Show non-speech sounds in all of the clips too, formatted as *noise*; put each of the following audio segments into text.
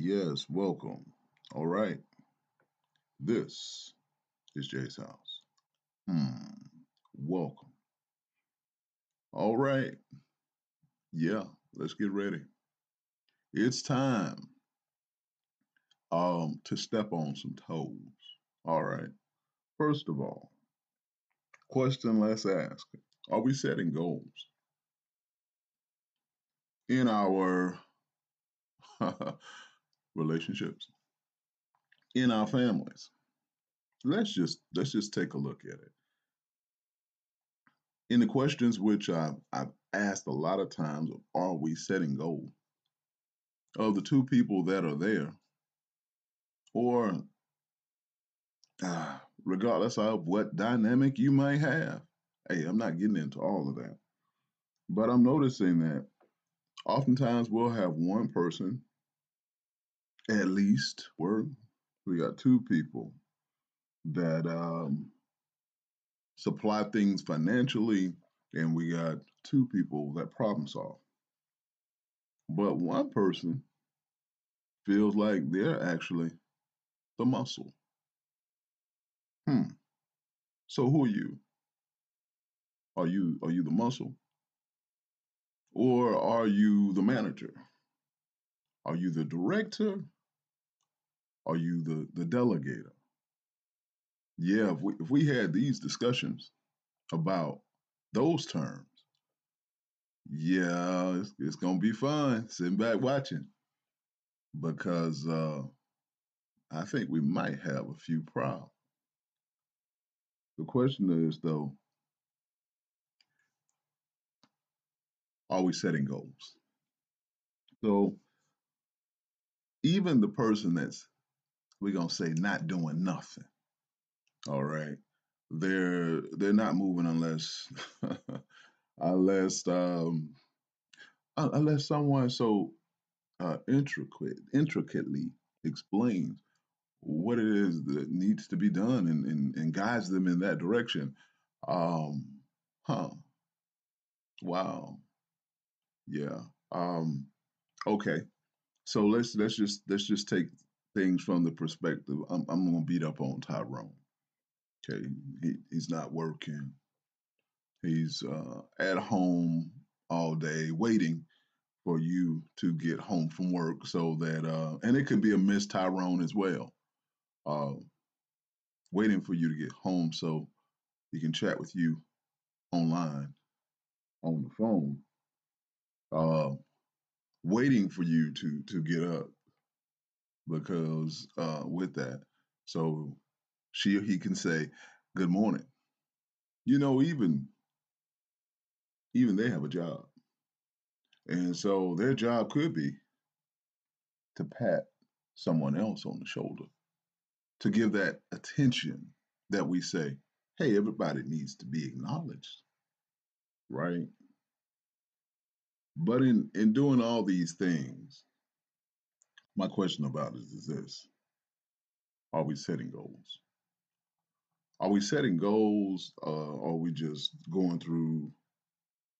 Yes, welcome. All right. This is Jay's house. Hmm. Welcome. All right. Yeah, let's get ready. It's time um to step on some toes. All right. First of all, question let's ask. Are we setting goals in our *laughs* relationships, in our families? Let's just let's just take a look at it. In the questions which I've, I've asked a lot of times, are we setting goals? Of the two people that are there, or uh, regardless of what dynamic you might have. Hey, I'm not getting into all of that. But I'm noticing that oftentimes we'll have one person, at least, where we got two people that um, supply things financially, and we got two people that problem solve. But one person feels like they're actually the muscle. Hmm. So who are you? Are you are you the muscle? Or are you the manager? Are you the director? Are you the, the delegator? Yeah, if we, if we had these discussions about those terms, yeah, it's, it's going to be fun sitting back watching because uh, I think we might have a few problems. The question is, though, are we setting goals? So even the person that's, we're to say, not doing nothing, all right, they're they're not moving unless *laughs* unless um, unless someone so uh, intricate intricately explains what it is that needs to be done and, and, and guides them in that direction. Um, huh. Wow. Yeah. Um, okay. So let's let's just let's just take things from the perspective. I'm I'm gonna beat up on Tyrone. Okay, he, he's not working. He's uh, at home all day waiting for you to get home from work so that uh, and it could be a Miss Tyrone as well. Uh, waiting for you to get home so he can chat with you online on the phone. Uh, waiting for you to to get up because uh, with that, so she he can say good morning. You know, even even they have a job, and so their job could be to pat someone else on the shoulder, to give that attention that we say, hey, everybody needs to be acknowledged, right? But in in doing all these things, my question about it is this: Are we setting goals? Are we setting goals? Uh, or are we just going through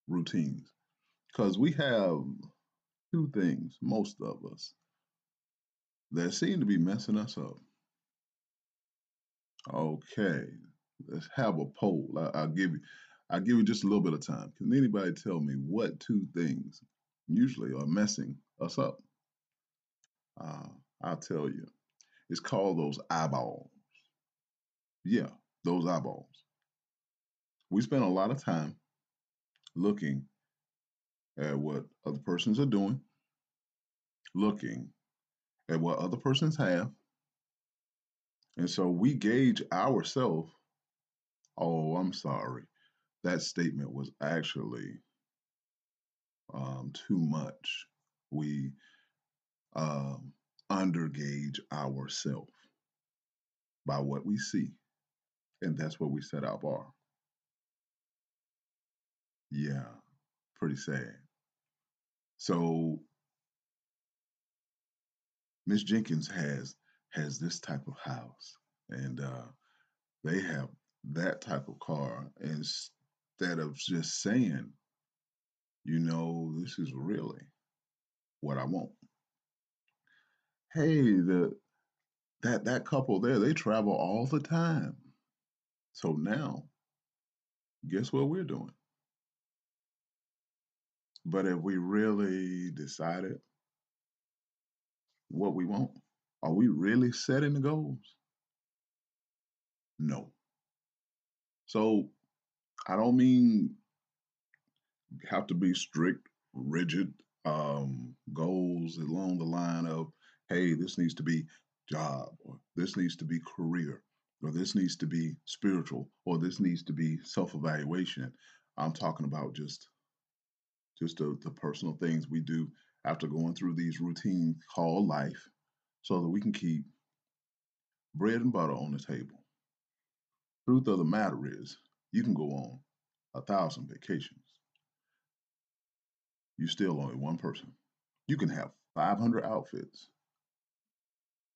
routines? Because we have two things, most of us, that seem to be messing us up. Okay, let's have a poll. I, will give you, I'll give you just a little bit of time. Can anybody tell me what two things usually are messing us up? Uh, I'll tell you. It's called those eyeballs. Yeah, those eyeballs. We spend a lot of time looking at what other persons are doing, looking at what other persons have. And so we gauge ourselves. Oh, I'm sorry. That statement was actually um, too much. We um, undergauge ourselves by what we see. And that's what we set our bar. Yeah, pretty sad. So Miss Jenkins has has this type of house, and uh, they have that type of car. Instead of just saying, you know, this is really what I want. Hey, the that that couple there, they travel all the time. So now, guess what we're doing? But if we really decided what we want? Are we really setting the goals? No. So I don't mean have to be strict, rigid um, goals along the line of, hey, this needs to be job, or this needs to be career, or this needs to be spiritual, or this needs to be self-evaluation. I'm talking about just just the, the personal things we do after going through these routines called life so that we can keep bread and butter on the table. Truth of the matter is, you can go on a thousand vacations. You're still only one person. You can have 500 outfits.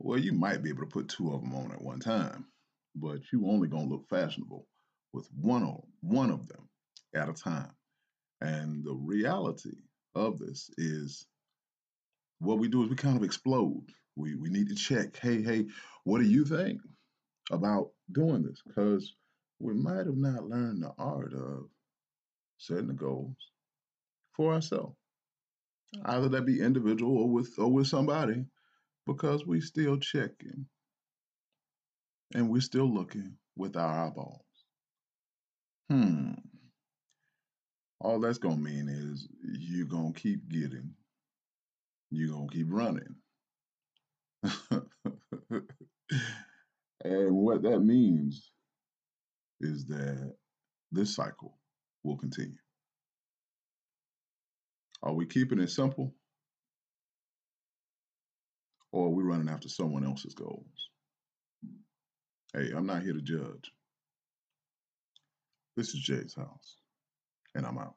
Well, you might be able to put two of them on at one time, but you only gonna look fashionable with one of one of them at a time. And the reality of this is what we do is we kind of explode. We we need to check, hey, hey, what do you think about doing this? Because we might have not learned the art of setting the goals for ourselves. Either that be individual or with or with somebody, because we still checking and we're still looking with our eyeballs. Hmm. All that's gonna mean is you're gonna keep getting, you're gonna keep running. *laughs* and what that means is that this cycle will continue. Are we keeping it simple? Or are we running after someone else's goals? Hey, I'm not here to judge. This is Jay's house, and I'm out.